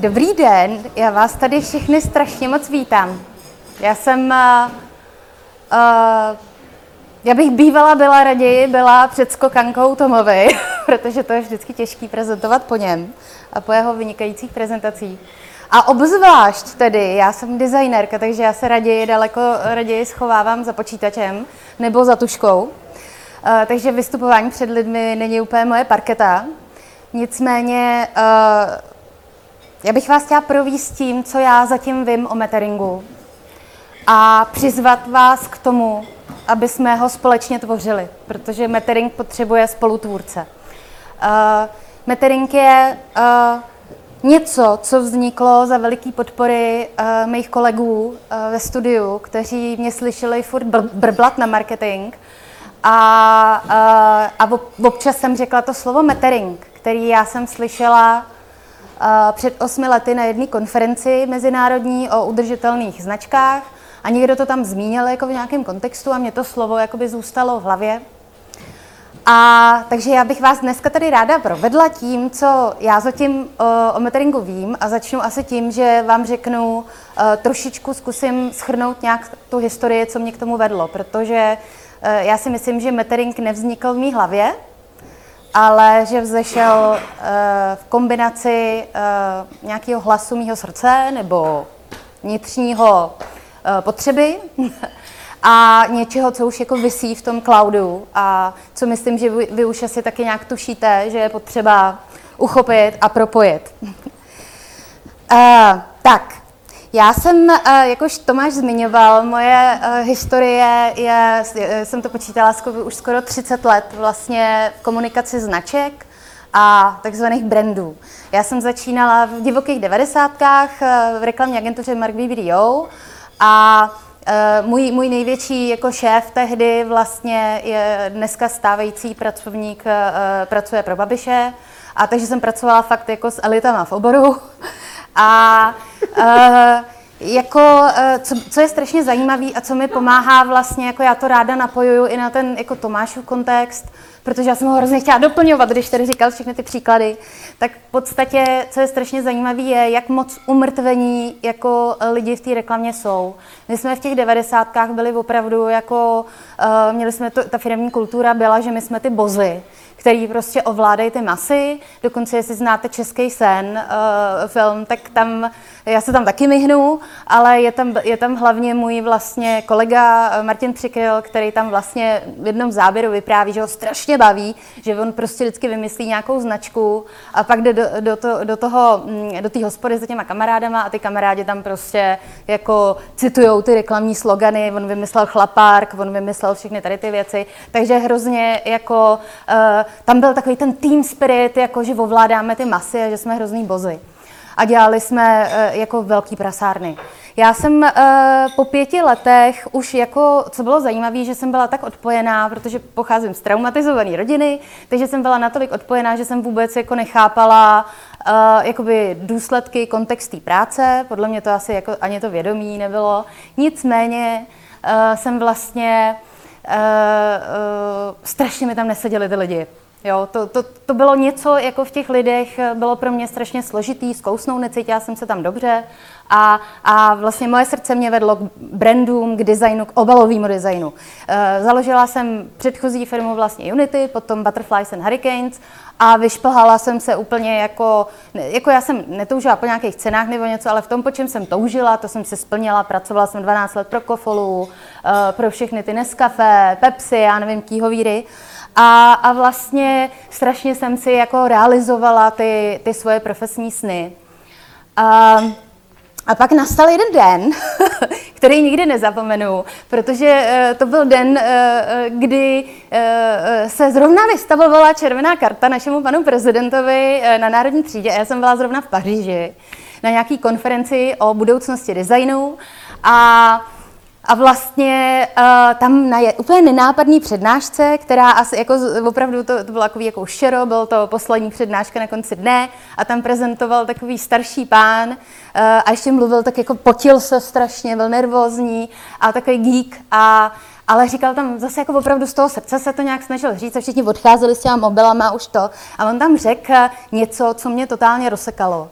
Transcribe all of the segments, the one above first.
Dobrý den, já vás tady všechny strašně moc vítám. Já jsem, uh, uh, já bych bývala byla raději, byla před skokankou Tomovi, protože to je vždycky těžký prezentovat po něm a po jeho vynikajících prezentacích. A obzvlášť tedy, já jsem designerka, takže já se raději daleko raději schovávám za počítačem nebo za tuškou. Uh, takže vystupování před lidmi není úplně moje parketa. Nicméně uh, já bych vás chtěla províst tím, co já zatím vím o meteringu a přizvat vás k tomu, aby jsme ho společně tvořili, protože metering potřebuje spolutvůrce. Uh, metering je uh, něco, co vzniklo za veliký podpory uh, mých kolegů uh, ve studiu, kteří mě slyšeli furt br- brblat na marketing a, uh, a občas jsem řekla to slovo metering, který já jsem slyšela před osmi lety na jedné konferenci mezinárodní o udržitelných značkách a někdo to tam zmínil jako v nějakém kontextu a mě to slovo jakoby zůstalo v hlavě. A takže já bych vás dneska tady ráda provedla tím, co já zatím o, o meteringu vím a začnu asi tím, že vám řeknu, uh, trošičku zkusím schrnout nějak tu historii, co mě k tomu vedlo, protože uh, já si myslím, že metering nevznikl v mé hlavě, ale že vzešel uh, v kombinaci uh, nějakého hlasu mého srdce nebo vnitřního uh, potřeby a něčeho, co už jako vysí v tom cloudu a co myslím, že vy, vy už asi taky nějak tušíte, že je potřeba uchopit a propojit. uh, tak, já jsem, eh, jakož Tomáš zmiňoval, moje eh, historie je, jsem to počítala už skoro 30 let vlastně v komunikaci značek a takzvaných brandů. Já jsem začínala v divokých devadesátkách eh, v reklamní agentuře Mark BBDO a můj, můj největší jako šéf tehdy vlastně je dneska stávající pracovník, pracuje pro Babiše, a takže jsem pracovala fakt jako s elitama v oboru. A uh, jako, uh, co, co je strašně zajímavé a co mi pomáhá vlastně, jako já to ráda napojuju i na ten jako Tomášův kontext, protože já jsem ho hrozně chtěla doplňovat, když tady říkal všechny ty příklady, tak v podstatě, co je strašně zajímavé, je, jak moc umrtvení jako lidi v té reklamě jsou. My jsme v těch devadesátkách byli opravdu jako, uh, měli jsme to, ta firmní kultura byla, že my jsme ty bozy, který prostě ovládají ty masy. Dokonce, jestli znáte Český sen uh, film, tak tam, já se tam taky myhnu, ale je tam, je tam hlavně můj vlastně kolega eh, Martin Přikryl, který tam vlastně v jednom záběru vypráví, že ho strašně baví, že on prostě vždycky vymyslí nějakou značku a pak jde do, do, to, do toho, mm, do té hospody za těma kamarádama a ty kamarádi tam prostě jako citujou ty reklamní slogany, on vymyslel chlapárk, on vymyslel všechny tady ty věci, takže hrozně jako uh, tam byl takový ten team spirit, jako že ovládáme ty masy a že jsme hrozný bozy. A dělali jsme uh, jako velký prasárny. Já jsem uh, po pěti letech už jako, co bylo zajímavé, že jsem byla tak odpojená, protože pocházím z traumatizované rodiny, takže jsem byla natolik odpojená, že jsem vůbec jako nechápala uh, jakoby důsledky, kontext té práce. Podle mě to asi jako ani to vědomí nebylo. Nicméně uh, jsem vlastně uh, strašně mi tam neseděli ty lidi. Jo, to, to, to bylo něco, jako v těch lidech, bylo pro mě strašně složitý, zkousnout, necítila jsem se tam dobře a, a vlastně moje srdce mě vedlo k brandům, k designu, k obalovému designu. E, založila jsem předchozí firmu vlastně Unity, potom Butterflies and Hurricanes a vyšplhala jsem se úplně jako, jako já jsem netoužila po nějakých cenách nebo něco, ale v tom, po čem jsem toužila, to jsem se splnila, pracovala jsem 12 let pro Kofolu, e, pro všechny ty Nescafé, Pepsi, já nevím, kýhovíry. A, a vlastně strašně jsem si jako realizovala ty, ty svoje profesní sny. A, a pak nastal jeden den, který nikdy nezapomenu, protože uh, to byl den, uh, kdy uh, se zrovna vystavovala červená karta našemu panu prezidentovi na Národní třídě. Já jsem byla zrovna v Paříži na nějaké konferenci o budoucnosti designu a a vlastně uh, tam na je, úplně nenápadný přednášce, která asi jako opravdu to, to bylo takový jako šero, byl to poslední přednáška na konci dne a tam prezentoval takový starší pán uh, a ještě mluvil tak jako potil se strašně, byl nervózní a takový geek a ale říkal tam zase jako opravdu z toho srdce se to nějak snažil říct a všichni odcházeli s těma mobilama už to a on tam řekl něco, co mě totálně rozsekalo.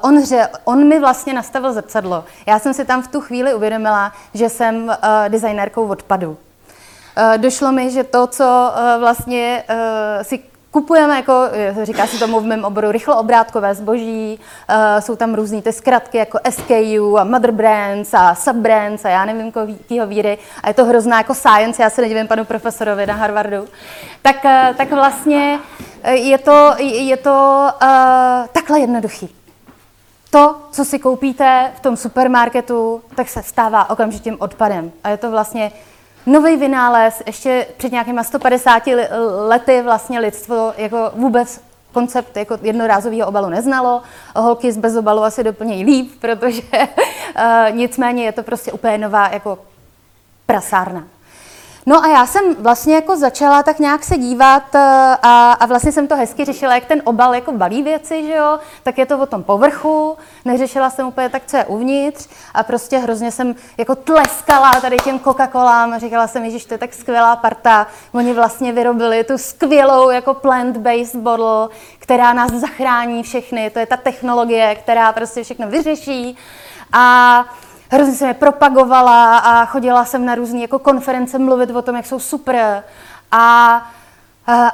On, ře, on mi vlastně nastavil zrcadlo. Já jsem si tam v tu chvíli uvědomila, že jsem uh, designérkou odpadu. Uh, došlo mi, že to, co uh, vlastně uh, si kupujeme, jako, říká se tomu v mém oboru, rychloobrádkové zboží, uh, jsou tam různé ty zkratky jako SKU a Mother Brands a Subbrands a já nevím, jakýho víry a je to hrozná jako science, já se nedivím panu profesorovi na Harvardu, tak, uh, tak vlastně je to, je to uh, takhle jednoduchý. To, co si koupíte v tom supermarketu, tak se stává okamžitým odpadem. A je to vlastně nový vynález, ještě před nějakýma 150 lety vlastně lidstvo jako vůbec koncept jako jednorázového obalu neznalo. Holky z bezobalu asi doplnějí líp, protože uh, nicméně je to prostě úplně nová jako prasárna. No a já jsem vlastně jako začala tak nějak se dívat eh, a, a vlastně jsem to hezky řešila, jak ten obal jako balí věci, že jo, tak je to o tom povrchu, neřešila jsem úplně tak, co je uvnitř a prostě hrozně jsem jako tleskala tady těm Coca-Colám, říkala jsem, že to je tak skvělá parta, oni vlastně vyrobili tu skvělou jako plant-based bottle, která nás zachrání všechny, to je ta technologie, která prostě všechno vyřeší. A hrozně jsem je propagovala a chodila jsem na různé jako konference mluvit o tom, jak jsou super. A,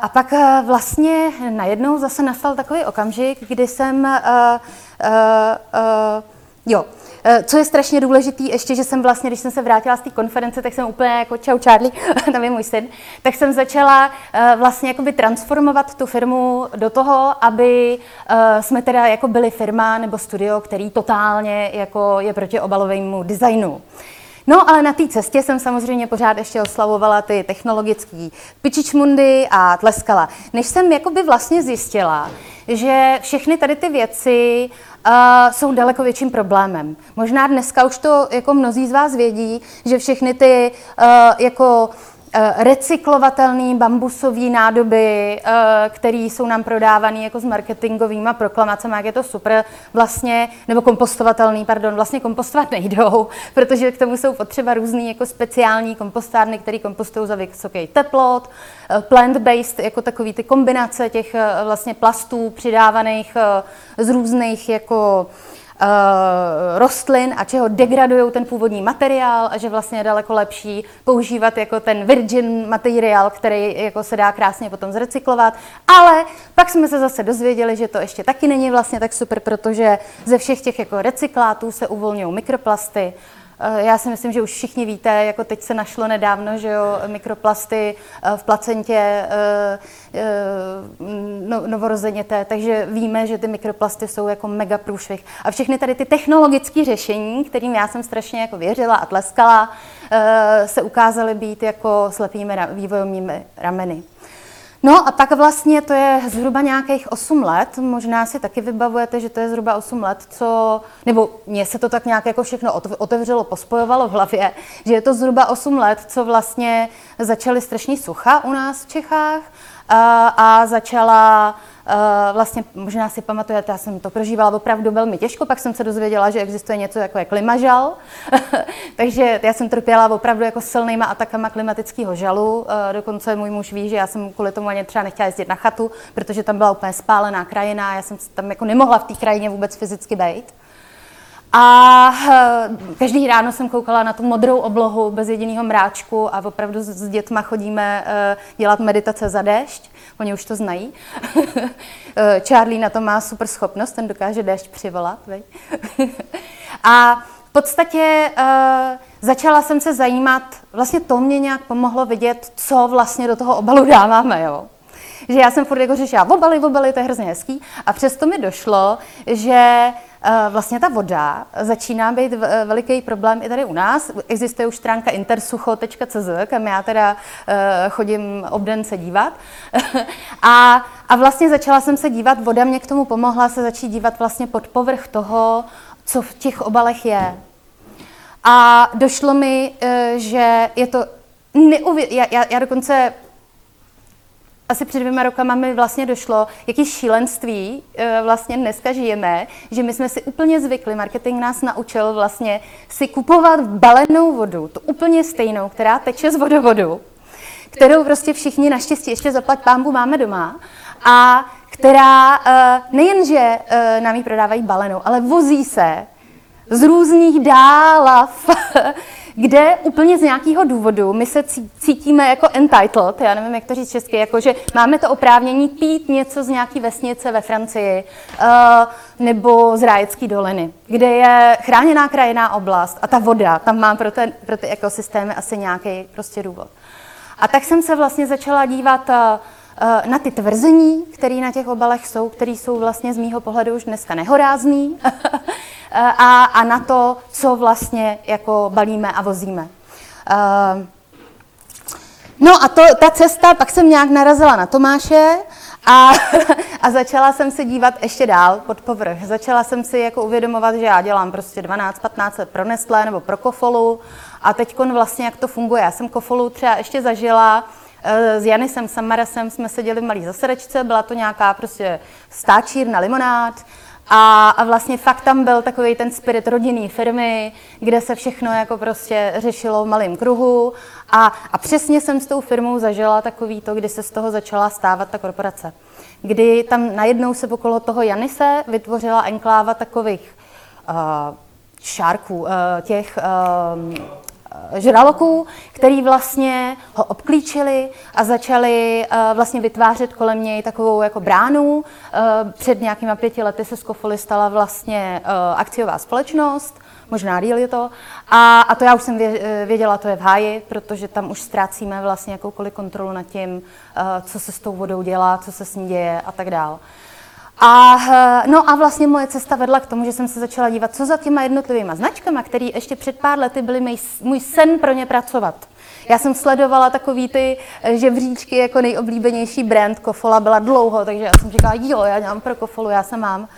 a pak e, vlastně najednou zase nastal takový okamžik, kdy jsem, uh, uh, uh, jo, Eh, co je strašně důležitý, ještě, že jsem vlastně, když jsem se vrátila z té konference, tak jsem úplně jako čau Charlie, tam je můj syn, tak jsem začala eh, vlastně jakoby transformovat tu firmu do toho, aby eh, jsme teda jako byli firma nebo studio, který totálně jako je proti obalovému designu. No, ale na té cestě jsem samozřejmě pořád ještě oslavovala ty technologické pičičmundy a tleskala. Než jsem jakoby vlastně zjistila, že všechny tady ty věci uh, jsou daleko větším problémem. Možná dneska už to jako mnozí z vás vědí, že všechny ty uh, jako recyklovatelné bambusové nádoby, eh, které jsou nám prodávané jako s marketingovými proklamacemi, jak je to super, vlastně, nebo kompostovatelný, pardon, vlastně kompostovat nejdou, protože k tomu jsou potřeba různé jako speciální kompostárny, které kompostují za vysoký teplot, eh, plant-based, jako takový ty kombinace těch vlastně plastů přidávaných z různých jako rostlin a čeho degradují ten původní materiál a že vlastně je daleko lepší používat jako ten virgin materiál, který jako se dá krásně potom zrecyklovat. Ale pak jsme se zase dozvěděli, že to ještě taky není vlastně tak super, protože ze všech těch jako recyklátů se uvolňují mikroplasty, Eh, já si myslím, že už všichni víte, jako teď se našlo nedávno, že jo, mikroplasty eh, v placentě eh, no, novorozeněte, takže víme, že ty mikroplasty jsou jako mega průšvih. A všechny tady ty technologické řešení, kterým já jsem strašně jako věřila a tleskala, se ukázaly být jako slepými vývojovými rameny. No a pak vlastně to je zhruba nějakých 8 let, možná si taky vybavujete, že to je zhruba 8 let, co, nebo mně se to tak nějak jako všechno otevřelo, pospojovalo v hlavě, že je to zhruba 8 let, co vlastně začaly strašní sucha u nás v Čechách a, a začala vlastně možná si pamatujete, já jsem to prožívala opravdu velmi těžko, pak jsem se dozvěděla, že existuje něco jako je klimažal, takže já jsem trpěla opravdu jako silnýma atakama klimatického žalu, uh, dokonce můj muž ví, že já jsem kvůli tomu ani třeba nechtěla jezdit na chatu, protože tam byla úplně spálená krajina, já jsem tam jako nemohla v té krajině vůbec fyzicky být. A eh, každý ráno jsem koukala na tu modrou oblohu bez jediného mráčku a opravdu s dětma chodíme dělat meditace za déšť. Oni už to znají. Charlie na to má super schopnost, ten dokáže déšť přivolat. a v podstatě uh, začala jsem se zajímat, vlastně to mě nějak pomohlo vidět, co vlastně do toho obalu dáváme. Jo? Že já jsem furt jako řešila obaly, obaly, to je hrozně hezký. A přesto mi došlo, že vlastně ta voda začíná být eh, veliký problém i tady u nás. Existuje už stránka intersucho.cz, kam já teda eh, chodím obden se dívat. a, a vlastně začala jsem se dívat, voda mě k tomu pomohla se začít dívat vlastně pod povrch toho, co v těch obalech je. A došlo mi, že je to neuvěř... Já, já, já dokonce asi před dvěma rokama mi vlastně došlo, jaký šílenství eh, vlastně dneska žijeme, že my jsme si úplně zvykli, marketing nás naučil vlastně si kupovat balenou vodu, tu úplně stejnou, která teče z vodovodu, kterou prostě všichni naštěstí ještě zaplat pámbu máme doma a která uh, nejenže uh, nám ji prodávají balenou, ale vozí se z různých dálav, kde úplně z nějakého důvodu my se cítíme jako entitled, já nevím, jak to říct česky, jako že máme to oprávnění pít něco z nějaké vesnice ve Francii uh, nebo z Rájecké doliny, kde je chráněná krajiná oblast a ta voda, tam má pro, ten, pro ty ekosystémy asi nějaký prostě důvod. A tak jsem se vlastně začala dívat uh, na ty tvrzení, které na těch obalech jsou, které jsou vlastně z mýho pohledu už dneska nehorázný, a, a na to, co vlastně jako balíme a vozíme. No a to, ta cesta, pak jsem nějak narazila na Tomáše a, a začala jsem se dívat ještě dál pod povrch. Začala jsem si jako uvědomovat, že já dělám prostě 12-15 let pro Nestlé nebo pro Kofolu a teď vlastně jak to funguje. Já jsem Kofolu třeba ještě zažila, Eh, s Janisem Samarasem jsme seděli v malý zasedečce, byla to nějaká prostě stáčírna limonád a, a vlastně fakt tam byl takový ten spirit rodinný firmy, kde se všechno jako prostě řešilo v malém kruhu a, a přesně jsem s tou firmou zažila takový to, kdy se z toho začala stávat ta korporace. Kdy tam najednou se okolo toho Janise vytvořila enkláva takových uh, šárků, uh, těch uh, žraloků, který vlastně ho obklíčili a začali uh, vlastně vytvářet kolem něj takovou jako bránu. Uh, před nějakýma pěti lety se z Kofoli stala vlastně akciová společnost, možná díl je to. A, a to já už jsem věděla, to je v háji, protože tam už ztrácíme vlastně jakoukoliv kontrolu nad tím, co se s tou vodou dělá, co se s ní děje a tak dále. A, eh, no a vlastně moje cesta vedla k tomu, že jsem se začala dívat, co za těma jednotlivými značkami, které ještě před pár lety byly můj, můj sen pro ně pracovat. Já jsem sledovala takový ty eh, žebříčky jako nejoblíbenější brand Kofola byla dlouho, takže já jsem říkala, jo, já dělám pro Kofolu, já se mám.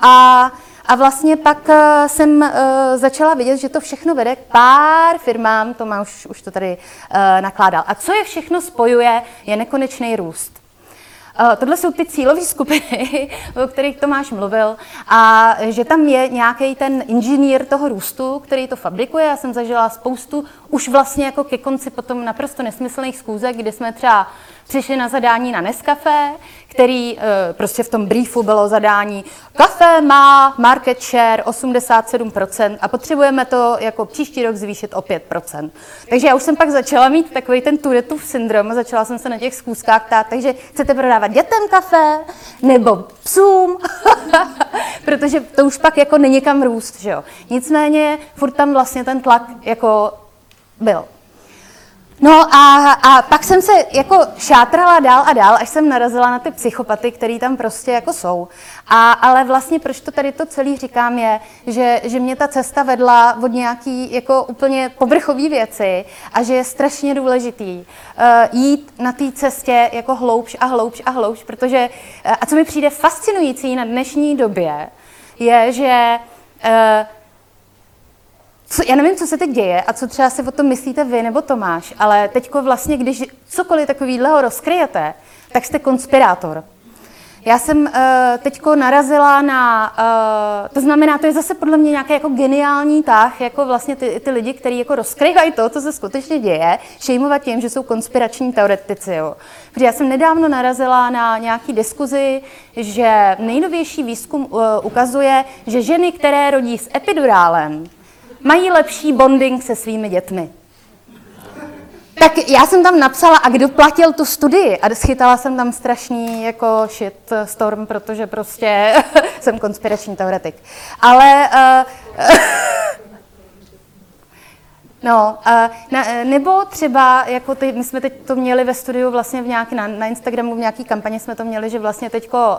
A, a vlastně pak uh, jsem uh, začala vidět, že to všechno vede k pár firmám, to má už, už to tady uh, nakládal. A co je všechno spojuje, je nekonečný růst. Uh, tohle jsou ty cílové skupiny, o kterých Tomáš mluvil, a že tam je nějaký ten inženýr toho růstu, který to fabrikuje. Já jsem zažila spoustu, už vlastně jako ke konci potom naprosto nesmyslných schůzek, kdy jsme třeba přišli na zadání na Nescafé, který eh, prostě v tom briefu bylo zadání, kafe má market share 87% a potřebujeme to jako příští rok zvýšit o 5%. Takže já už jsem pak začala mít takový ten Touretův syndrom, začala jsem se na těch schůzkách ptát, takže chcete prodávat dětem kafe nebo psům, protože to už pak jako není kam růst, že jo. Nicméně furt tam vlastně ten tlak jako byl. No a, a pak jsem se jako šátrala dál a dál, až jsem narazila na ty psychopaty, které tam prostě jako jsou. A, ale vlastně proč to tady to celý říkám je, že, že mě ta cesta vedla od nějaký jako úplně povrchové věci a že je strašně důležitý uh, jít na té cestě jako hloubš a hloubš a hloubš, protože uh, a co mi přijde fascinující na dnešní době, je, že uh, co, já nevím, co se teď děje a co třeba si o tom myslíte vy nebo Tomáš, ale teďko vlastně, když cokoliv takového rozkryjete, tak jste konspirátor. Já jsem uh, teďko narazila na, uh, to znamená, to je zase podle mě nějaký jako geniální tah, jako vlastně ty, ty lidi, kteří jako rozkryvají to, co se skutečně děje, šejmovat tím, že jsou konspirační teoretici. Jo. Protože já jsem nedávno narazila na nějaký diskuzi, že nejnovější výzkum uh, ukazuje, že ženy, které rodí s epidurálem, mají lepší bonding se svými dětmi. Tak já jsem tam napsala, a kdo platil tu studii? A schytala jsem tam strašný jako shit storm, protože prostě jsem konspirační teoretik. Ale uh, No, na, nebo třeba, jako ty, my jsme teď to měli ve studiu vlastně v nějaký, na, na Instagramu v nějaký kampani jsme to měli, že vlastně teďko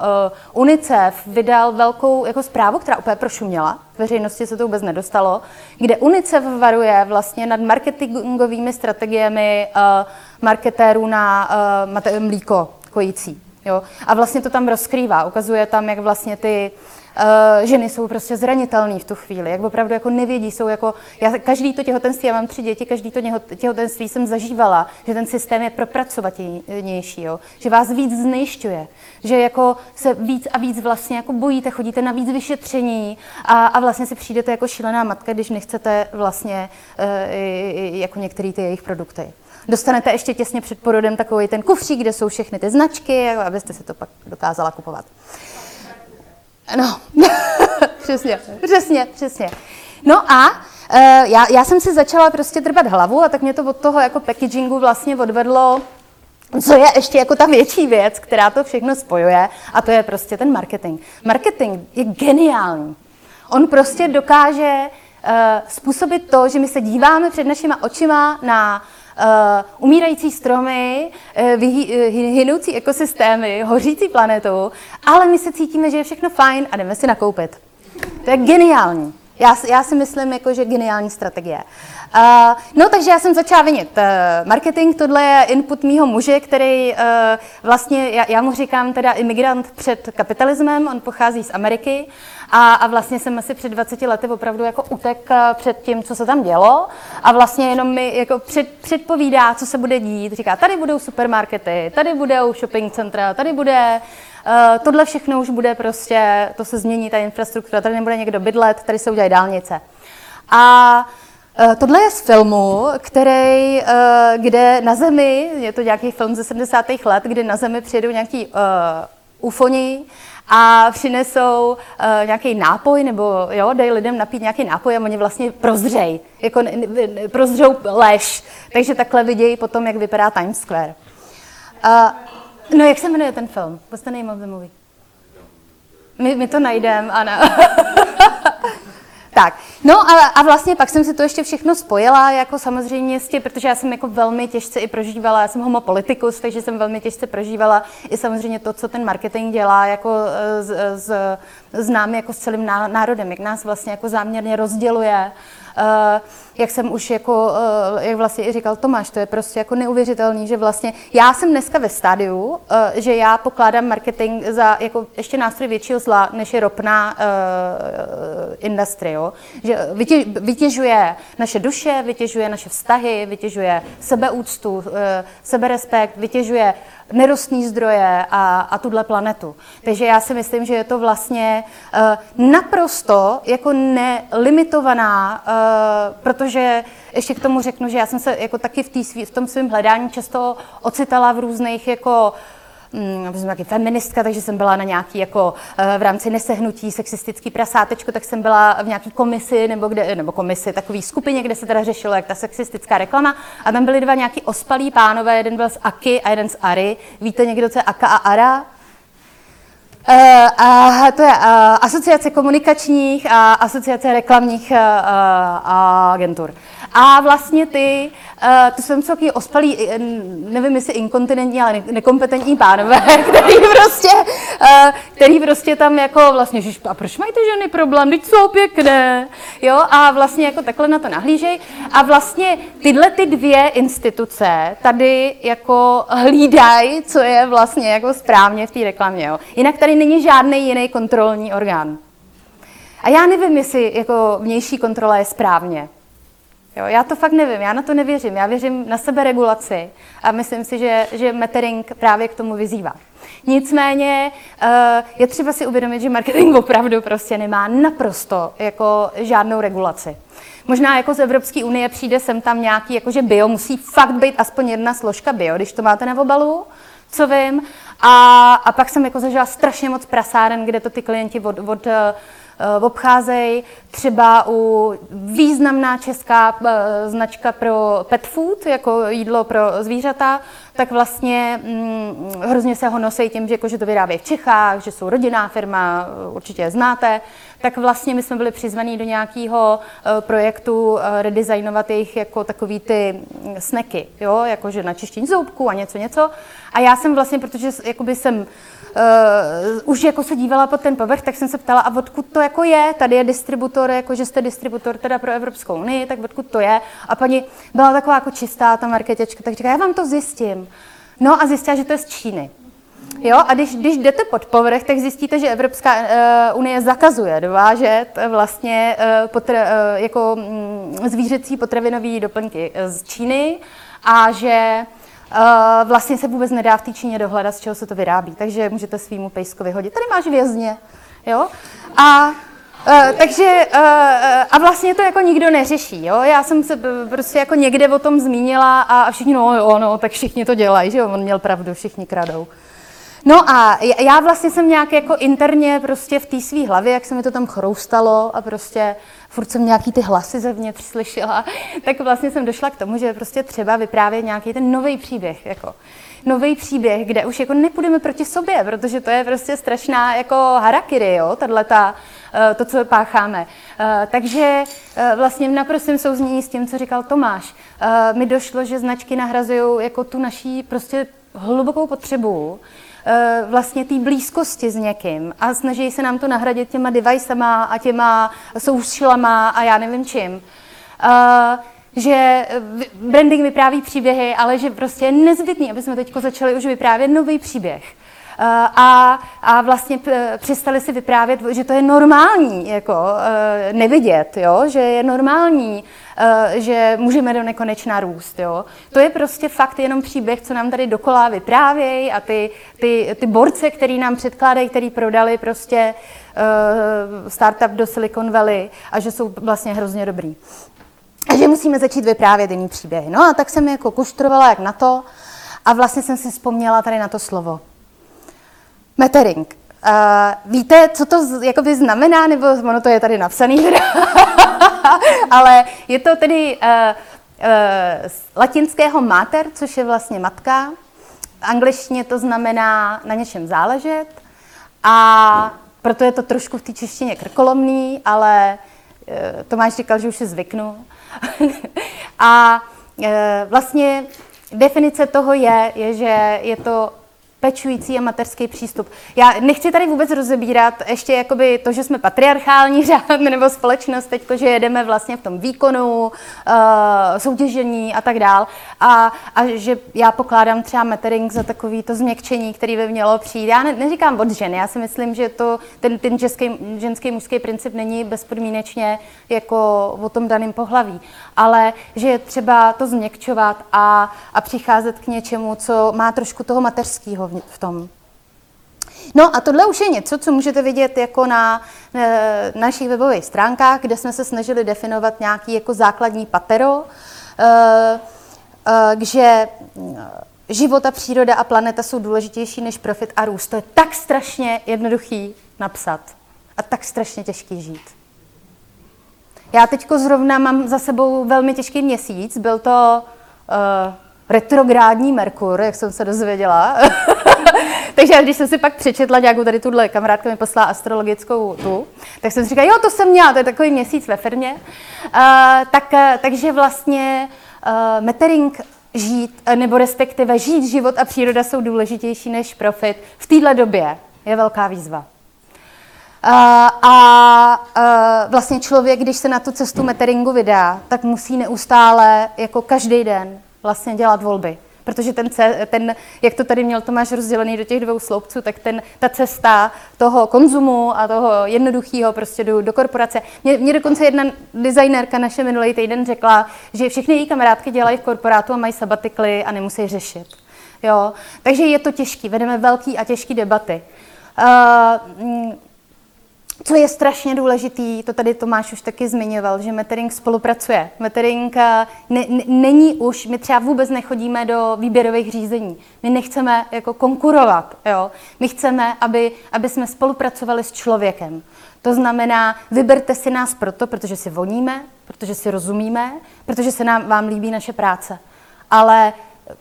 uh, UNICEF vydal velkou jako zprávu, která úplně prošuměla, veřejnosti se to vůbec nedostalo, kde UNICEF varuje vlastně nad marketingovými strategiemi uh, marketérů na uh, mlíko kojící. Jo? A vlastně to tam rozkrývá, ukazuje tam, jak vlastně ty ženy jsou prostě zranitelné v tu chvíli, jak opravdu jako nevědí, jsou jako, já, každý to těhotenství, já mám tři děti, každý to těhotenství jsem zažívala, že ten systém je propracovatější, jo? že vás víc znejišťuje, že jako se víc a víc vlastně jako bojíte, chodíte na víc vyšetření a, a vlastně si přijdete jako šílená matka, když nechcete vlastně uh, jako některé ty jejich produkty. Dostanete ještě těsně před porodem takový ten kufřík, kde jsou všechny ty značky, abyste si to pak dokázala kupovat. No, přesně, přesně, přesně. No a uh, já, já jsem si začala prostě drbat hlavu a tak mě to od toho jako packagingu vlastně odvedlo co je ještě jako ta větší věc, která to všechno spojuje, a to je prostě ten marketing. Marketing je geniální. On prostě dokáže uh, způsobit to, že my se díváme před našima očima na uh, umírající stromy, uh, hynoucí ekosystémy, hořící planetu, ale my se cítíme, že je všechno fajn a jdeme si nakoupit. To je geniální. Já, já si myslím, jako, že geniální strategie. Uh, no, takže já jsem začala vinit uh, marketing. Tohle je input mýho muže, který uh, vlastně, já, já mu říkám teda imigrant před kapitalismem, on pochází z Ameriky a, a vlastně jsem asi před 20 lety opravdu jako utek před tím, co se tam dělo a vlastně jenom mi jako před, předpovídá, co se bude dít. Říká, tady budou supermarkety, tady budou shopping centra, tady bude tohle všechno už bude prostě, to se změní ta infrastruktura, tady nebude někdo bydlet, tady se udělají dálnice. A uh, tohle je z filmu, který, uh, kde na Zemi, je to nějaký film ze 70. let, kdy na Zemi přijedou nějaký uh, ufoni a přinesou uh, nějaký nápoj, nebo jo, dají lidem napít nějaký nápoj a oni vlastně prozřej, jako ne, ne, prozřou lež. Takže takhle vidějí potom, jak vypadá Times Square. Uh, No, jak se jmenuje ten film? What's the name of the movie? My, my to najdeme, ano. tak, no a, a vlastně pak jsem si to ještě všechno spojila, jako samozřejmě s tím, protože já jsem jako velmi těžce i prožívala, já jsem homopolitikus, takže jsem velmi těžce prožívala i samozřejmě to, co ten marketing dělá jako z, z, z námi jako s celým národem, jak nás vlastně jako záměrně rozděluje, Uh, jak jsem už jako, uh, jak vlastně i říkal Tomáš, to je prostě jako neuvěřitelný, že vlastně já jsem dneska ve stádiu, uh, že já pokládám marketing za jako ještě nástroj většího zla, než je ropná uh, industrie, jo? že vytě, vytěžuje naše duše, vytěžuje naše vztahy, vytěžuje sebeúctu, uh, seberespekt, vytěžuje nerostní zdroje a, a tuhle planetu. Takže já si myslím, že je to vlastně uh, naprosto jako nelimitovaná, uh, protože ještě k tomu řeknu, že já jsem se jako taky v, tý, v tom svém hledání často ocitala v různých jako mm, jsem taky feministka, takže jsem byla na nějaký jako uh, v rámci nesehnutí sexistický prasátečko, tak jsem byla v nějaký komisi nebo, kde, nebo komisi, takový skupině, kde se teda řešilo, jak ta sexistická reklama. A tam byly dva nějaký ospalí pánové, jeden byl z Aky a jeden z Ary. Víte někdo, co je Aka a Ara? Uh, uh, to je uh, asociace komunikačních a asociace reklamních uh, agentur. A vlastně ty, to jsou takový ospalí, nevím jestli inkontinentní, ale nekompetentní pánové, který prostě, který prostě tam jako vlastně, že, a proč mají ty ženy problém, teď jsou pěkné, jo, a vlastně jako takhle na to nahlížej. A vlastně tyhle ty dvě instituce tady jako hlídají, co je vlastně jako správně v té reklamě, jo. Jinak tady není žádný jiný kontrolní orgán. A já nevím, jestli jako vnější kontrola je správně. Jo, já to fakt nevím, já na to nevěřím. Já věřím na sebe regulaci a myslím si, že, že metering právě k tomu vyzývá. Nicméně eh, je třeba si uvědomit, že marketing opravdu prostě nemá naprosto jako žádnou regulaci. Možná jako z Evropské unie přijde sem tam nějaký, jako že bio musí fakt být aspoň jedna složka bio, když to máte na obalu, co vím. A, a pak jsem jako zažila strašně moc prasáren, kde to ty klienti od, od Eh, obcházejí. Třeba u významná česká eh, značka pro pet food, jako jídlo pro zvířata, tak vlastně hm, hrozně se ho nosí tím, že, jako, že to vyrábějí v Čechách, že jsou rodinná firma, určitě je znáte, tak vlastně my jsme byli přizvaní do nějakého projektu redesignovat jejich jako takový ty hm, sneky, jo, jakože na čištění zoubků a něco, něco. A já jsem vlastně, protože jakoby jsem už jako se dívala pod ten povrch, tak jsem se ptala, a odkud to jako je? Tady je distributor, jako že jste distributor teda pro Evropskou unii, tak odkud to je? A paní byla taková jako čistá ta marketečka, tak říká, já vám to zjistím. No a zjistila, že to je z Číny. Jo, a když, když jdete pod povrch, tak zjistíte, že Evropská uh, unie zakazuje dovážet vlastně uh, potra, uh, jako um, zvířecí potravinové doplňky z Číny a že vlastně se vůbec nedá v té Číně dohledat, z čeho se to vyrábí. Takže můžete svýmu pejskovi vyhodit. Tady máš vězně. Jo? A Uh, takže uh, a vlastně to jako nikdo neřeší, jo? Já jsem se prostě jako někde o tom zmínila a všichni, no jo, no, tak všichni to dělají, že jo? On měl pravdu, všichni kradou. No a já vlastně jsem nějak jako interně prostě v té své hlavě, jak se mi to tam chroustalo a prostě furt jsem nějaký ty hlasy zevnitř slyšela, tak vlastně jsem došla k tomu, že prostě třeba vyprávět nějaký ten nový příběh, jako nový příběh, kde už jako nepůjdeme proti sobě, protože to je prostě strašná jako harakiri, jo, tato, eh, to, co pácháme. Eh, takže eh, vlastně v naprostém souznění s tím, co říkal Tomáš, mi došlo, že značky nahrazují jako tu naší prostě hlubokou potřebu vlastně té blízkosti s někým a snaží se nám to nahradit těma devicema a těma soušilama a já nevím čím. Uh, že branding vypráví příběhy, ale že prostě je nezbytný, aby jsme teď začali už vyprávět nový příběh. Uh, a, a vlastně přestali si vyprávět, že to je normální, jako uh, nevidět, jo? že je normální Eh, že můžeme do nekonečna růst. Jo? To je prostě fakt jenom příběh, co nám tady dokola vyprávějí a ty, ty, ty borce, který nám předkládají, který prodali prostě uh, startup do Silicon Valley a že jsou vlastně hrozně dobrý. A že musíme začít vyprávět jiný příběhy. No a tak jsem jako kuštrovala jak na to a vlastně jsem si vzpomněla tady na to slovo. Metering. Uh, víte, co to jakoby znamená, nebo ono to je tady napsaný, ale je to tedy uh, uh, z latinského mater, což je vlastně matka. Angličtině to znamená na něčem záležet a proto je to trošku v té češtině krkolomný, ale uh, Tomáš říkal, že už si zvyknu. a uh, vlastně definice toho je, je, že je to pečující a materský přístup. Já nechci tady vůbec rozebírat ještě jakoby to, že jsme patriarchální řád nebo společnost teď, že jedeme vlastně v tom výkonu, uh, soutěžení a tak dál. A, a že já pokládám třeba metering za takový to změkčení, který by mělo přijít. Já ne, neříkám od žen, já si myslím, že to, ten, ten ženský, ženský mužský princip není bezpodmínečně jako o tom daném pohlaví, ale že je třeba to změkčovat a, a přicházet k něčemu, co má trošku toho mateřského v tom. No a tohle už je něco, co můžete vidět jako na e, našich webových stránkách, kde jsme se snažili definovat nějaký jako základní patero, e, e, že život a příroda a planeta jsou důležitější než profit a růst. To je tak strašně jednoduchý napsat a tak strašně těžký žít. Já teďko zrovna mám za sebou velmi těžký měsíc, byl to uh, retrográdní Merkur, jak jsem se dozvěděla. Takže když jsem si pak přečetla nějakou tady tuhle kamarádka mi poslala astrologickou tu, tak jsem si říkala, jo, to jsem měla, to je takový měsíc ve firmě. Uh, tak, takže vlastně uh, metering žít, nebo respektive žít život a příroda jsou důležitější než profit. V téhle době je velká výzva. A uh, vlastně člověk, když se na tu cestu meteringu vydá, tak musí neustále, jako každý den, vlastně dělat volby. Protože ten, ten, jak to tady měl Tomáš rozdělený do těch dvou sloupců, tak ten, ta cesta toho konzumu a toho jednoduchého prostě do, do korporace. Mě, mě dokonce jedna designérka naše minulý týden řekla, že všechny její kamarádky dělají v korporátu a mají sabatikly a nemusí řešit. Jo? Takže je to těžký, vedeme velký a těžký debaty. Uh, co je strašně důležitý, to tady Tomáš už taky zmiňoval, že Metering spolupracuje. Metering eh, ne, ne, není už, my třeba vůbec nechodíme do výběrových řízení. My nechceme jako konkurovat. Jo? My chceme, aby, aby jsme spolupracovali s člověkem. To znamená, vyberte si nás proto, protože si voníme, protože si rozumíme, protože se nám, vám líbí naše práce. Ale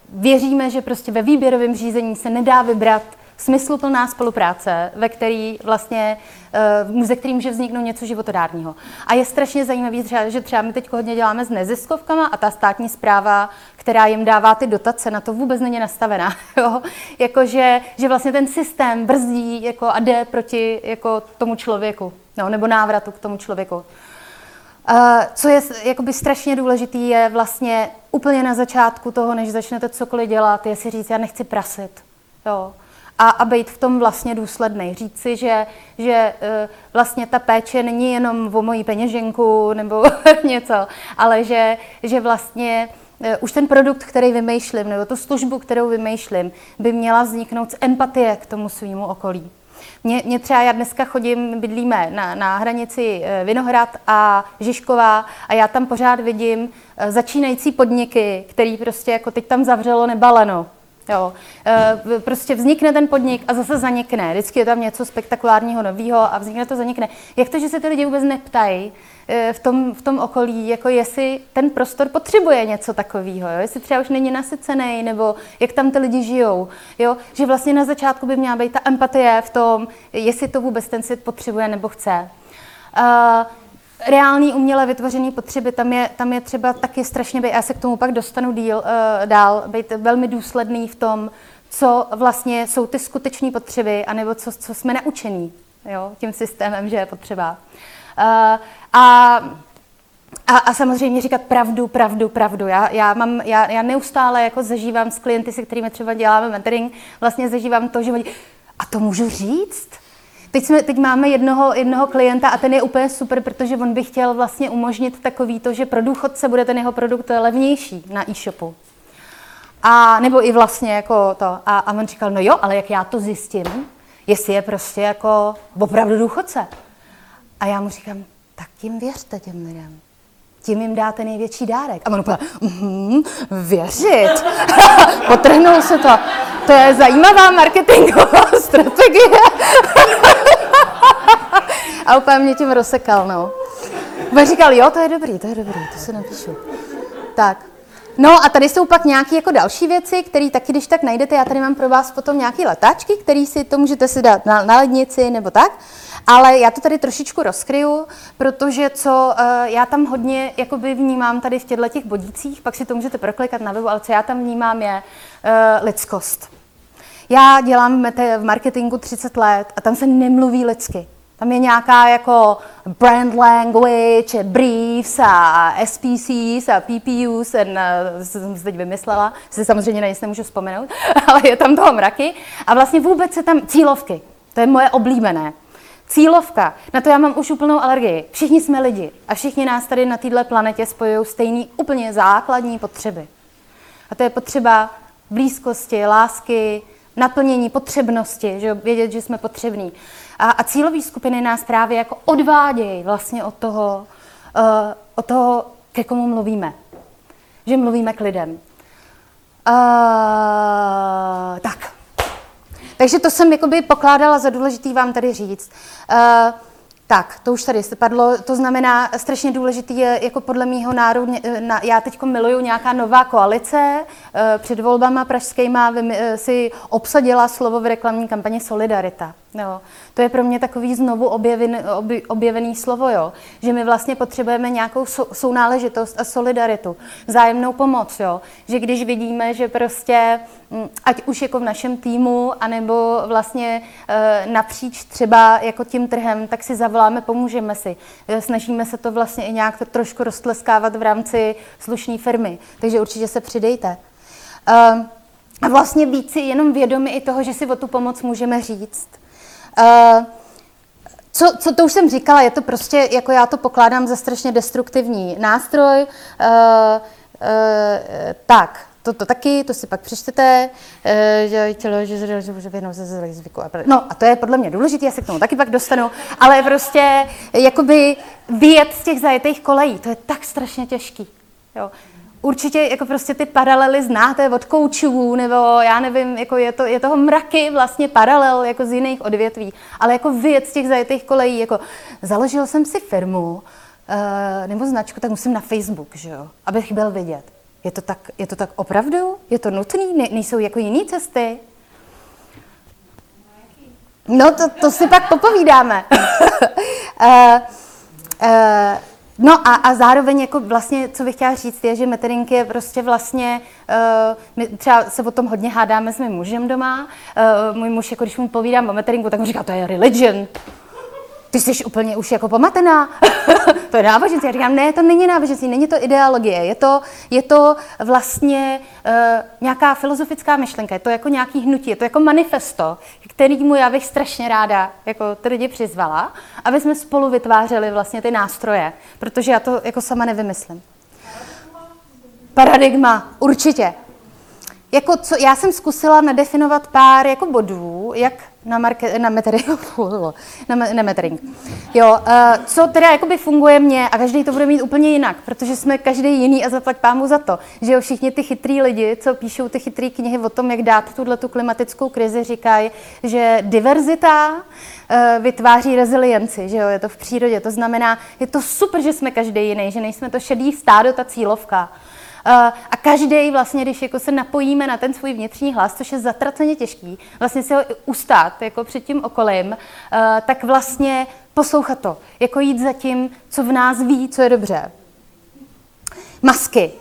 věříme, že prostě ve výběrovém řízení se nedá vybrat smysluplná spolupráce, ve který vlastně, uh, ze kterým může vzniknout něco životodárního. A je strašně zajímavé, že třeba my teď hodně děláme s neziskovkama a ta státní zpráva, která jim dává ty dotace, na to vůbec není nastavená. Jo? Jako, že, že vlastně ten systém brzdí jako, a jde proti jako, tomu člověku, no, nebo návratu k tomu člověku. Uh, co je jakoby strašně důležitý, je vlastně úplně na začátku toho, než začnete cokoliv dělat, je si říct, já nechci prasit. Jo a, a být v tom vlastně důsledný. Říct si, že, že uh, vlastně ta péče není jenom o mojí peněženku nebo něco, ale že, že vlastně uh, už ten produkt, který vymýšlím, nebo tu službu, kterou vymýšlím, by měla vzniknout z empatie k tomu svýmu okolí. Mě, mě třeba, já dneska chodím, bydlíme na, na hranici eh, Vinohrad a Žižková a já tam pořád vidím začínající podniky, který prostě jako teď tam zavřelo nebaleno. Jo. E, prostě vznikne ten podnik a zase zanikne. Vždycky je tam něco spektakulárního nového a vznikne to zanikne. Jak to, že se ty lidi vůbec neptají e, v tom, v tom okolí, jako jestli ten prostor potřebuje něco takového, jestli třeba už není nasycený, nebo jak tam ty lidi žijou. Jo? Že vlastně na začátku by měla být ta empatie v tom, jestli to vůbec ten svět potřebuje nebo chce. Uh, reální uměle vytvořené potřeby, tam je, tam je třeba taky strašně být, já se k tomu pak dostanu díl, uh, dál, být velmi důsledný v tom, co vlastně jsou ty skutečné potřeby, anebo co, co jsme naučení jo, tím systémem, že je potřeba. Uh, a a, a samozřejmě říkat pravdu, pravdu, pravdu. Já, já, mám, já, já neustále jako zažívám s klienty, se kterými třeba děláme mentoring, vlastně zažívám to, že oni, a to můžu říct? Teď, jsme, teď máme jednoho, jednoho klienta a ten je úplně super, protože on by chtěl vlastně umožnit takový to, že pro důchodce bude ten jeho produkt levnější na e-shopu. A nebo i vlastně jako to. A, a on říkal, no jo, ale jak já to zjistím, jestli je prostě jako opravdu důchodce. A já mu říkám, tak tím věřte těm lidem. Tím jim dáte největší dárek. A on úplně, mm, věřit. Potrhnul se to. To je zajímavá marketingová strategie. A úplně mě tím rozsekal, no. Bude říkal, jo, to je dobrý, to je dobrý, to se napíšu. Tak. No a tady jsou pak nějaké jako další věci, které taky, když tak najdete, já tady mám pro vás potom nějaké letáčky, které si to můžete si dát na, na lednici nebo tak. Ale já to tady trošičku rozkryju, protože co uh, já tam hodně jakoby vnímám tady v těchto těch bodících, pak si to můžete proklikat na webu, ale co já tam vnímám je uh, lidskost. Já dělám v marketingu 30 let a tam se nemluví lidsky. Tam je nějaká jako brand language, briefs a SPCs a PPUs, a jsem se teď vymyslela, si samozřejmě na nic nemůžu vzpomenout, ale je tam toho mraky. A vlastně vůbec se tam cílovky, to je moje oblíbené. Cílovka, na to já mám už úplnou alergii. Všichni jsme lidi a všichni nás tady na této planetě spojují stejný úplně základní potřeby. A to je potřeba blízkosti, lásky, naplnění potřebnosti, že vědět, že jsme potřební. A, a cílové skupiny nás právě jako odvádějí vlastně od toho, uh, od toho, ke komu mluvíme. Že mluvíme k lidem. Uh, tak. Takže to jsem jakoby pokládala za důležitý vám tady říct. Uh, tak, to už tady padlo. To znamená, strašně důležitý je, jako podle mýho národu, já teď miluju nějaká nová koalice. Před volbama pražskýma si obsadila slovo v reklamní kampani Solidarita. Jo. To je pro mě takový znovu objeven, obj, objevený slovo, jo. že my vlastně potřebujeme nějakou sou, sounáležitost a solidaritu, vzájemnou pomoc, jo. že když vidíme, že prostě, mm, ať už jako v našem týmu, anebo vlastně e, napříč třeba jako tím trhem, tak si zavoláme, pomůžeme si. E, snažíme se to vlastně i nějak trošku roztleskávat v rámci slušné firmy, takže určitě se přidejte. E, a vlastně být si jenom vědomi i toho, že si o tu pomoc můžeme říct. Uh, co, co to už jsem říkala, je to prostě, jako já to pokládám za strašně destruktivní nástroj. Uh, uh, tak, to, to taky, to si pak přečtete, že tělo, že může věnout ze zvyku. No a to je podle mě důležité, já se k tomu taky pak dostanu, ale prostě jakoby vyjet z těch zajetých kolejí, to je tak strašně těžký. Jo určitě jako prostě ty paralely znáte od koučů, nebo já nevím, jako je, to, je toho mraky vlastně paralel jako z jiných odvětví, ale jako věc těch zajetých kolejí, jako založil jsem si firmu uh, nebo značku, tak musím na Facebook, že jo, abych byl vidět. Je to tak, je to tak opravdu? Je to nutný? Ne, nejsou jako jiné cesty? No, to, to si pak popovídáme. uh, uh, No a, a zároveň jako vlastně, co bych chtěla říct, je, že metering je prostě vlastně, uh, my třeba se o tom hodně hádáme s mým mužem doma. Uh, můj muž, jako když mu povídám o meteringu, tak mu říká, to je religion. Ty jsi úplně už jako pomatená, to je náboženství. Já říkám, ne, to není náboženství, není to ideologie, je to, je to vlastně uh, nějaká filozofická myšlenka, je to jako nějaký hnutí, je to jako manifesto, kterýmu já bych strašně ráda jako ty lidi přizvala, aby jsme spolu vytvářeli vlastně ty nástroje, protože já to jako sama nevymyslím. Paradigma, určitě. Jako co, já jsem zkusila nadefinovat pár jako bodů, jak na, market, na metering, na, na metering. Jo, uh, co teda jakoby funguje mně a každý to bude mít úplně jinak, protože jsme každý jiný a zaplať pámu za to, že jo, všichni ty chytrý lidi, co píšou ty chytré knihy o tom, jak dát tuhle tu klimatickou krizi, říkají, že diverzita uh, vytváří rezilienci, že jo, je to v přírodě, to znamená, je to super, že jsme každý jiný, že nejsme to šedý stádo, ta cílovka, a každý vlastně, když jako se napojíme na ten svůj vnitřní hlas, což je zatraceně těžký, vlastně si ho ustát jako před tím okolím, tak vlastně poslouchat to, jako jít za tím, co v nás ví, co je dobře. Masky.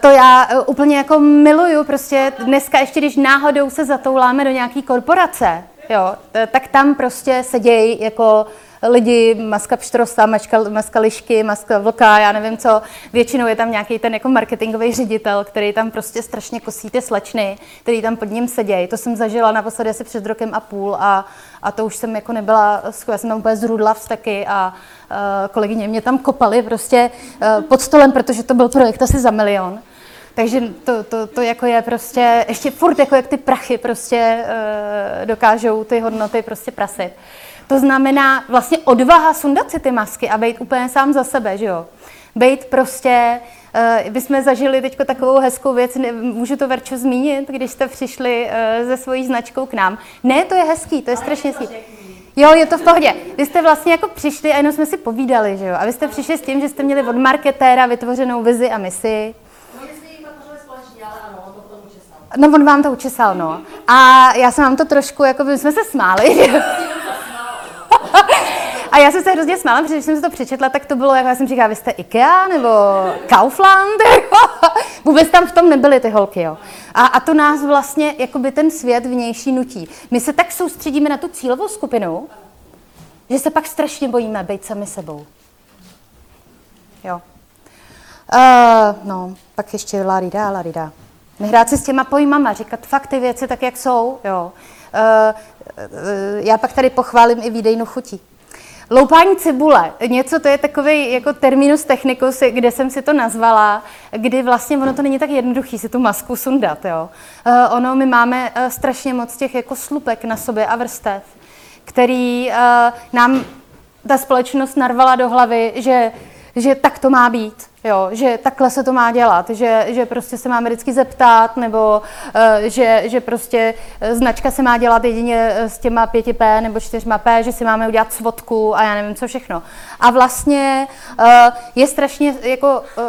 To já úplně jako miluju, prostě dneska ještě, když náhodou se zatouláme do nějaký korporace, jo, tak tam prostě sedějí jako lidi, maska pštrosa, maska, maska lišky, maska vlka, já nevím co. Většinou je tam nějaký ten jako marketingový ředitel, který tam prostě strašně kosí ty slečny, který tam pod ním sedějí. To jsem zažila naposledy asi před rokem a půl a, a to už jsem jako nebyla, já jsem tam úplně zrudla vztaky a uh, kolegyně mě tam kopali prostě uh, pod stolem, protože to byl projekt asi za milion. Takže to, to, to jako je prostě, ještě furt jako jak ty prachy prostě uh, dokážou ty hodnoty prostě prasit. To znamená vlastně odvaha sundat si ty masky a být úplně sám za sebe, že jo. Být prostě, uh, bychom zažili teď takovou hezkou věc, ne, můžu to Verčo zmínit, když jste přišli uh, se svojí značkou k nám. Ne, to je hezký, to je strašně hezký. Jo, je to v pohodě. Vy jste vlastně jako přišli a jenom jsme si povídali, že jo. A vy jste přišli s tím, že jste měli od marketéra vytvořenou vizi a misi. No, on vám to učesal, no. A já jsem vám to trošku, jako my jsme se smáli, že a já jsem se hrozně smála, protože když jsem si to přečetla, tak to bylo, jako já jsem říkala, vy jste IKEA nebo Kaufland? Vůbec tam v tom nebyly ty holky, jo. A, a to nás vlastně, jakoby ten svět vnější nutí. My se tak soustředíme na tu cílovou skupinu, že se pak strašně bojíme být sami sebou. Jo. Uh, no, pak ještě larida, larida. Nehrát si s těma pojmama, říkat fakt ty věci tak, jak jsou, jo. Uh, já pak tady pochválím i výdejnou chutí. Loupání cibule, něco to je takový jako terminus technicus, kde jsem si to nazvala, kdy vlastně ono to není tak jednoduchý si tu masku sundat, jo. Uh, ono, my máme uh, strašně moc těch jako slupek na sobě a vrstev, který uh, nám ta společnost narvala do hlavy, že, že tak to má být. Jo, že takhle se to má dělat, že, že prostě se máme vždycky zeptat, nebo uh, že, že prostě eh, značka se má dělat jedině eh, s těma 5P nebo 4P, že si máme udělat svodku a já nevím co všechno. A vlastně uh, je strašně jako uh,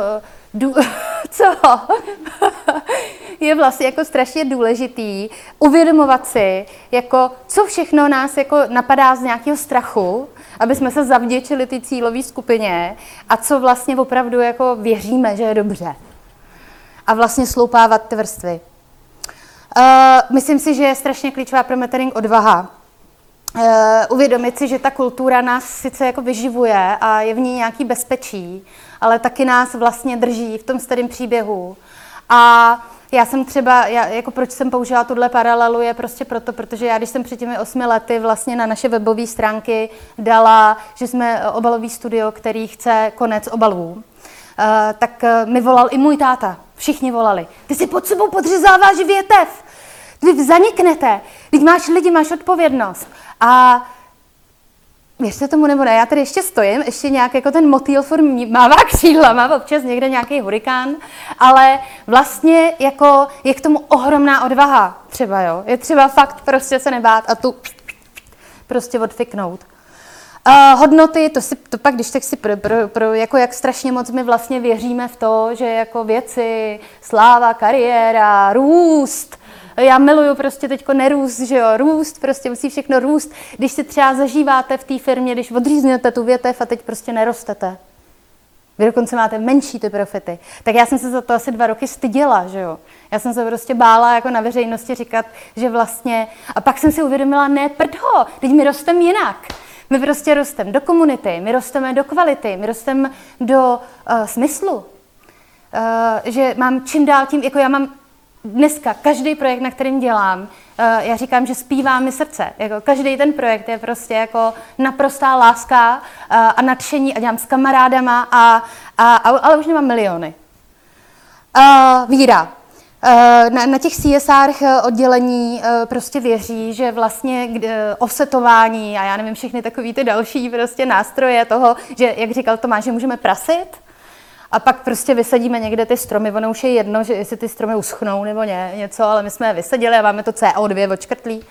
dů, co? je vlastně jako strašně důležitý uvědomovat si, jako co všechno nás jako napadá z nějakého strachu, aby jsme se zavděčili ty cílové skupině a co vlastně opravdu jako věříme, že je dobře. A vlastně sloupávat ty vrstvy. Uh, myslím si, že je strašně klíčová pro metering odvaha. Uh, uvědomit si, že ta kultura nás sice jako vyživuje a je v ní nějaký bezpečí, ale taky nás vlastně drží v tom starém příběhu. A já jsem třeba, já, jako proč jsem použila tuhle paralelu, je prostě proto, protože já, když jsem před těmi osmi lety vlastně na naše webové stránky dala, že jsme obalový studio, který chce konec obalů, uh, tak mi volal i můj táta. Všichni volali. Ty si pod sebou podřezáváš větev. Vy zaniknete. Teď máš lidi, máš odpovědnost. A Věřte tomu nebo ne, já tady ještě stojím, ještě nějak jako ten motýl form mává křídla, má občas někde nějaký hurikán, ale vlastně jako je k tomu ohromná odvaha třeba, jo. Je třeba fakt prostě se nebát a tu prostě odfiknout. Uh, hodnoty, to, si, to pak, když tak si pro, pro, pro, jako jak strašně moc my vlastně věříme v to, že jako věci, sláva, kariéra, růst, já miluju prostě teďko nerůst, že jo, růst, prostě musí všechno růst. Když si třeba zažíváte v té firmě, když odříznete tu větev a teď prostě nerostete. Vy dokonce máte menší ty profity. Tak já jsem se za to asi dva roky styděla, že jo. Já jsem se prostě bála jako na veřejnosti říkat, že vlastně... A pak jsem si uvědomila, ne prdho, teď mi rostem jinak. My prostě rosteme do komunity, my rosteme do kvality, my rosteme do uh, smyslu. Uh, že mám čím dál tím, jako já mám dneska každý projekt, na kterým dělám, uh, já říkám, že zpívá mi srdce. Jako každý ten projekt je prostě jako naprostá láska uh, a nadšení a dělám s kamarádama, a, a, a, ale už nemám miliony. Víra. Eh, na, na těch CSR eh, oddělení eh, prostě věří, že vlastně offsetování a já nevím, všechny takový ty další prostě nástroje toho, že, jak říkal Tomáš, že můžeme prasit, a pak prostě vysadíme někde ty stromy. Ono už je jedno, že jestli ty stromy uschnou nebo ně, něco, ale my jsme je vysadili a máme to CO2 odškrtlý.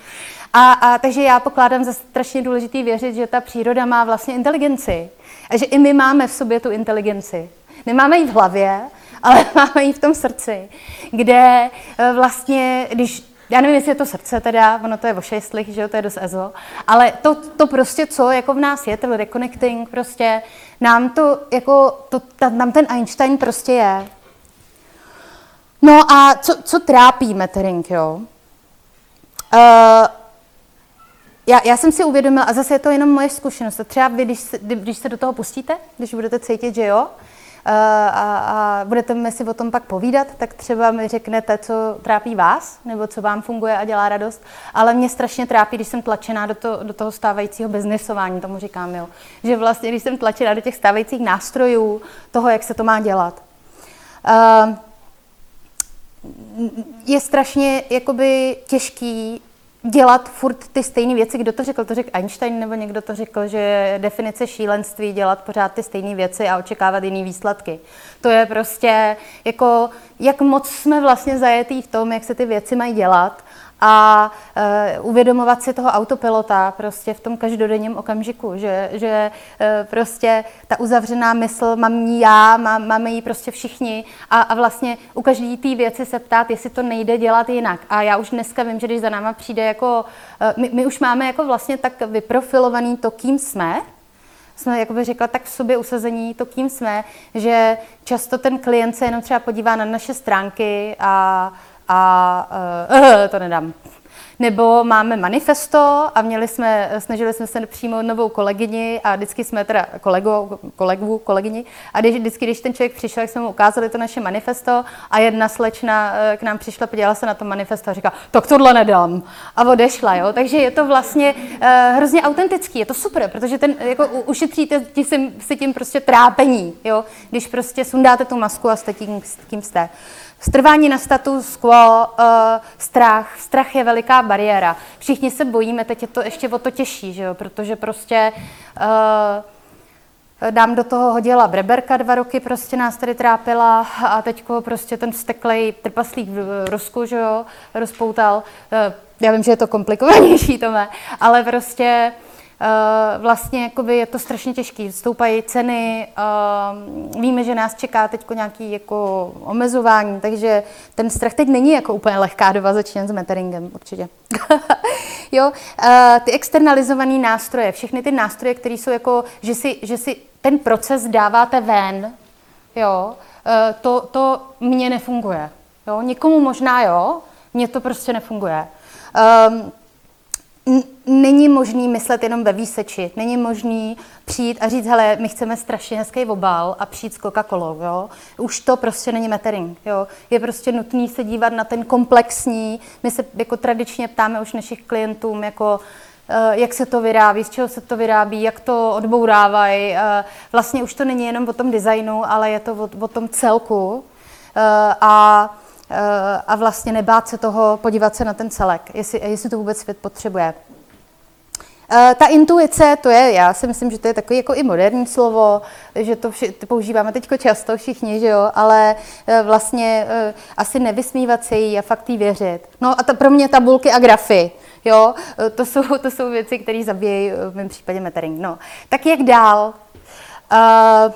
A, a takže já pokládám za strašně důležitý věřit, že ta příroda má vlastně inteligenci. A že i my máme v sobě tu inteligenci. Nemáme ji v hlavě, ale máme ji v tom srdci, kde eh, vlastně, když já nevím, jestli je to srdce teda, ono to je o šestlích, že jo, to je dost ezo, ale to, to prostě, co jako v nás je, ten reconnecting, prostě nám to, jako, to, ta, nám ten Einstein prostě je. No a co, co trápí metering, jo? Uh, já, já jsem si uvědomila, a zase je to jenom moje zkušenost, třeba vy, když když se do toho pustíte, když budete cítit, že jo, a, a budete si o tom pak povídat, tak třeba mi řeknete, co trápí vás, nebo co vám funguje a dělá radost. Ale mě strašně trápí, když jsem tlačená do, to, do toho stávajícího biznesování, tomu říkám, jo. Že vlastně, když jsem tlačená do těch stávajících nástrojů, toho, jak se to má dělat. Uh, je strašně jakoby těžký dělat furt ty stejné věci. Kdo to řekl? To řekl Einstein nebo někdo to řekl, že je definice šílenství dělat pořád ty stejné věci a očekávat jiné výsledky. To je prostě jako, jak moc jsme vlastně zajetý v tom, jak se ty věci mají dělat a uh, uvědomovat si toho autopilota prostě v tom každodenním okamžiku, že, že uh, prostě ta uzavřená mysl mám jí já, má, máme ji prostě všichni a, a vlastně u každé té věci se ptát, jestli to nejde dělat jinak. A já už dneska vím, že když za náma přijde jako, uh, my, my už máme jako vlastně tak vyprofilovaný to, kým jsme, jsme, jak bych řekla, tak v sobě usazení to, kým jsme, že často ten klient se jenom třeba podívá na naše stránky a a uh, to nedám. Nebo máme manifesto a měli jsme, snažili jsme se přijmout novou kolegyni a vždycky jsme teda kolego, kolegu, kolegyni a když, vždycky, když ten člověk přišel, jsme mu ukázali to naše manifesto a jedna slečna eh, k nám přišla, podívala se na to manifesto a říká, tak tohle nedám. A odešla, jo. Takže je to vlastně uh, hrozně autentický, je to super, protože ten, jako ušetříte si, tím prostě trápení, jo. Když prostě sundáte tu masku a jste tím, kým jste. Strvání na status quo, uh, strach. Strach je veliká bariéra. Všichni se bojíme, teď je to ještě o to těžší, že jo? protože prostě uh, dám do toho hodila breberka dva roky, prostě nás tady trápila a teďko prostě ten vsteklej trpaslík v Rusku, že jo, rozpoutal. Uh, já vím, že je to komplikovanější, to mé, ale prostě Eh, vlastně jakoby je to strašně těžké. Stoupají ceny, eh, víme, že nás čeká teď nějaký jako omezování, takže ten strach teď není jako úplně lehká doba, začínám s metteringem určitě. jo, eh, ty externalizované nástroje, všechny ty nástroje, které jsou jako, že si, že si ten proces dáváte ven, jo, to, to mně nefunguje. Jo, někomu možná jo, mně to prostě nefunguje. Um, není možný myslet jenom ve výseči. Není možný přijít a říct, hele, my chceme strašně hezký obal a přijít s Coca-Colou, jo. Už to prostě není metering, jo. Je prostě nutný se dívat na ten komplexní, my se jako tradičně ptáme už našich klientům, jako eh, jak se to vyrábí, z čeho se to vyrábí, jak to odbourávají. Eh, vlastně už to není jenom o tom designu, ale je to o, o tom celku. Eh, a a vlastně nebát se toho, podívat se na ten celek, jestli, jestli to vůbec svět potřebuje. Uh, ta intuice, to je, já si myslím, že to je takový jako i moderní slovo, že to, vši, používáme teď často všichni, že jo, ale uh, vlastně uh, asi nevysmívat se jí a fakt jí věřit. No a to pro mě tabulky a grafy, jo, to jsou, to jsou věci, které zabíjejí v mém případě metering. No, tak jak dál? Uh,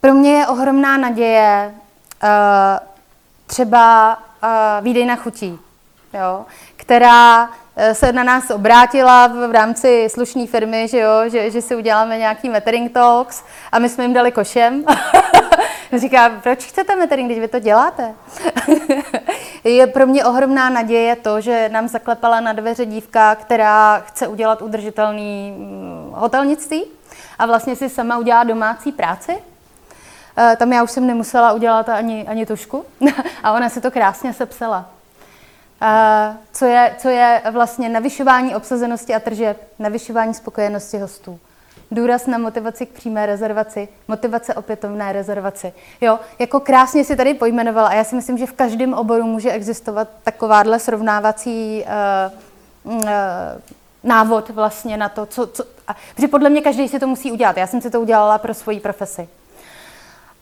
pro mě je ohromná naděje, uh, třeba uh, výdejna chutí, jo, která eh, se na nás obrátila v, v rámci slušné firmy, že, jo, že, že si uděláme nějaký metering talks a my jsme jim dali košem. Říká, proč chcete metering, když vy to děláte? je pro mě ohromná naděje to, že nám zaklepala na dveře dívka, která chce udělat udržitelný mm, hotelnictví a vlastně si sama udělá domácí práci. Eh, tam já už jsem nemusela udělat ani, ani tušku a ona si to krásně sepsala. Eh, co je, co je vlastně navyšování obsazenosti a tržeb, navyšování spokojenosti hostů. Důraz na motivaci k přímé rezervaci, motivace opětovné rezervaci. Jo, jako krásně si tady pojmenovala a já si myslím, že v každém oboru může existovat takováhle srovnávací uh, uh, návod vlastně na to, co, co a, protože podle mě každý si to musí udělat. Já jsem si to udělala pro svoji profesi.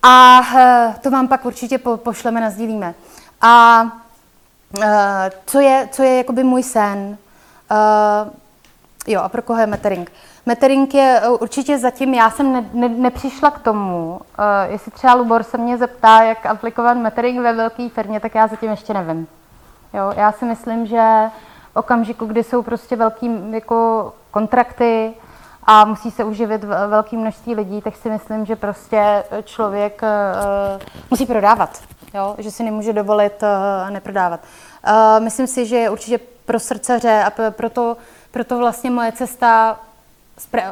A uh, to vám pak určitě po, pošleme, nazdílíme. A uh, co je, co je jakoby můj sen? Uh, jo, a pro koho je metering? Metering je určitě zatím, já jsem ne, ne, nepřišla k tomu, uh, jestli třeba Lubor se mě zeptá, jak aplikovat metering ve velké firmě, tak já zatím ještě nevím. Jo, já si myslím, že v okamžiku, kdy jsou prostě velký jako kontrakty a musí se uživit velké množství lidí, tak si myslím, že prostě člověk uh, musí prodávat, jo? že si nemůže dovolit uh, neprodávat. Uh, myslím si, že je určitě pro srdcaře a proto, proto vlastně moje cesta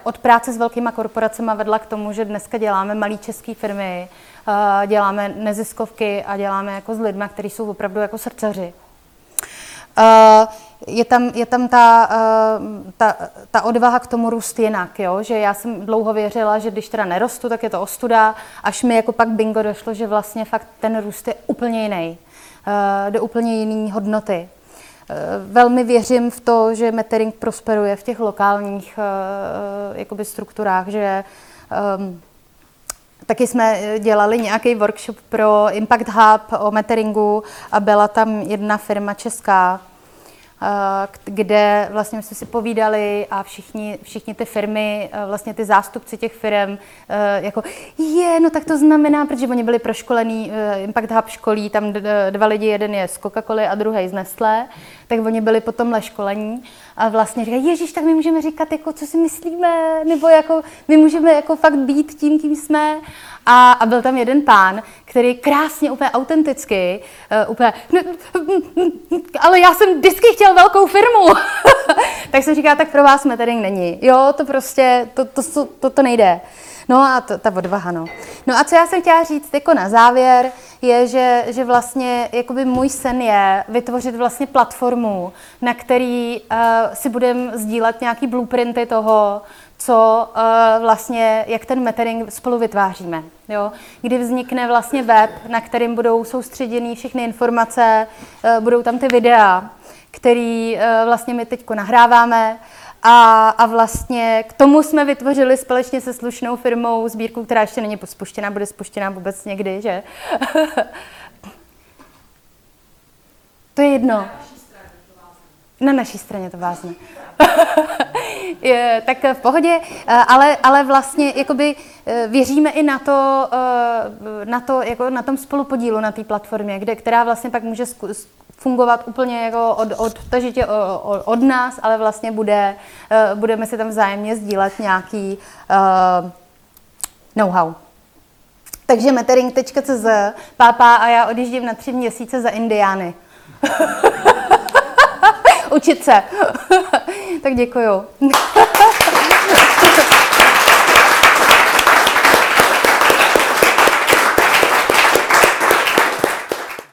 od práce s velkýma korporacemi vedla k tomu, že dneska děláme malé české firmy, děláme neziskovky a děláme jako s lidmi, kteří jsou opravdu jako srdcaři. Je tam, je tam ta, ta, ta odvaha k tomu růst jinak, jo? že já jsem dlouho věřila, že když teda nerostu, tak je to ostuda, až mi jako pak bingo došlo, že vlastně fakt ten růst je úplně jiný, do úplně jiné hodnoty. Eh, velmi věřím v to, že metering prosperuje v těch lokálních eh, jakoby strukturách, že um, Taky jsme dělali nějaký workshop pro Impact Hub o meteringu a byla tam jedna firma česká, kde vlastně jsme si povídali a všichni, všichni ty firmy, vlastně ty zástupci těch firm, jako je, no tak to znamená, protože oni byli proškolení, Impact Hub školí, tam dva lidi, jeden je z Coca-Coly a druhý z Nestlé, tak oni byli po tomhle školení a vlastně říkají, ježíš, tak my můžeme říkat, jako, co si myslíme, nebo jako, my můžeme jako fakt být tím, kým jsme. A, a byl tam jeden pán, který krásně, úplně autenticky, uh, úplně, no, ale já jsem vždycky chtěl velkou firmu. tak jsem říkala, tak pro vás metering není. Jo, to prostě, to, to, to, to, to nejde. No a to, ta odvaha, no. No a co já jsem chtěla říct jako na závěr, je, že, že vlastně jakoby můj sen je vytvořit vlastně platformu, na který uh, si budeme sdílet nějaký blueprinty toho, co uh, vlastně, jak ten metering spolu vytváříme. Jo? Kdy vznikne vlastně web, na kterým budou soustředěny všechny informace, uh, budou tam ty videa, který uh, vlastně my teď nahráváme a, a vlastně k tomu jsme vytvořili společně se slušnou firmou sbírku, která ještě není spuštěná, bude spuštěná vůbec někdy, že? to je jedno. Na naší straně to vázne. je, tak v pohodě, ale, ale vlastně jakoby eh, věříme i na to, eh, na, to, jako na tom spolupodílu na té platformě, kde, která vlastně pak může fungovat úplně jako od, odtažitě od, od nás, ale vlastně bude, eh, budeme si tam vzájemně sdílet nějaký uh, know-how. Takže metering.cz, pápa a já odjíždím na tři měsíce za Indiány. učit se. tak děkuju.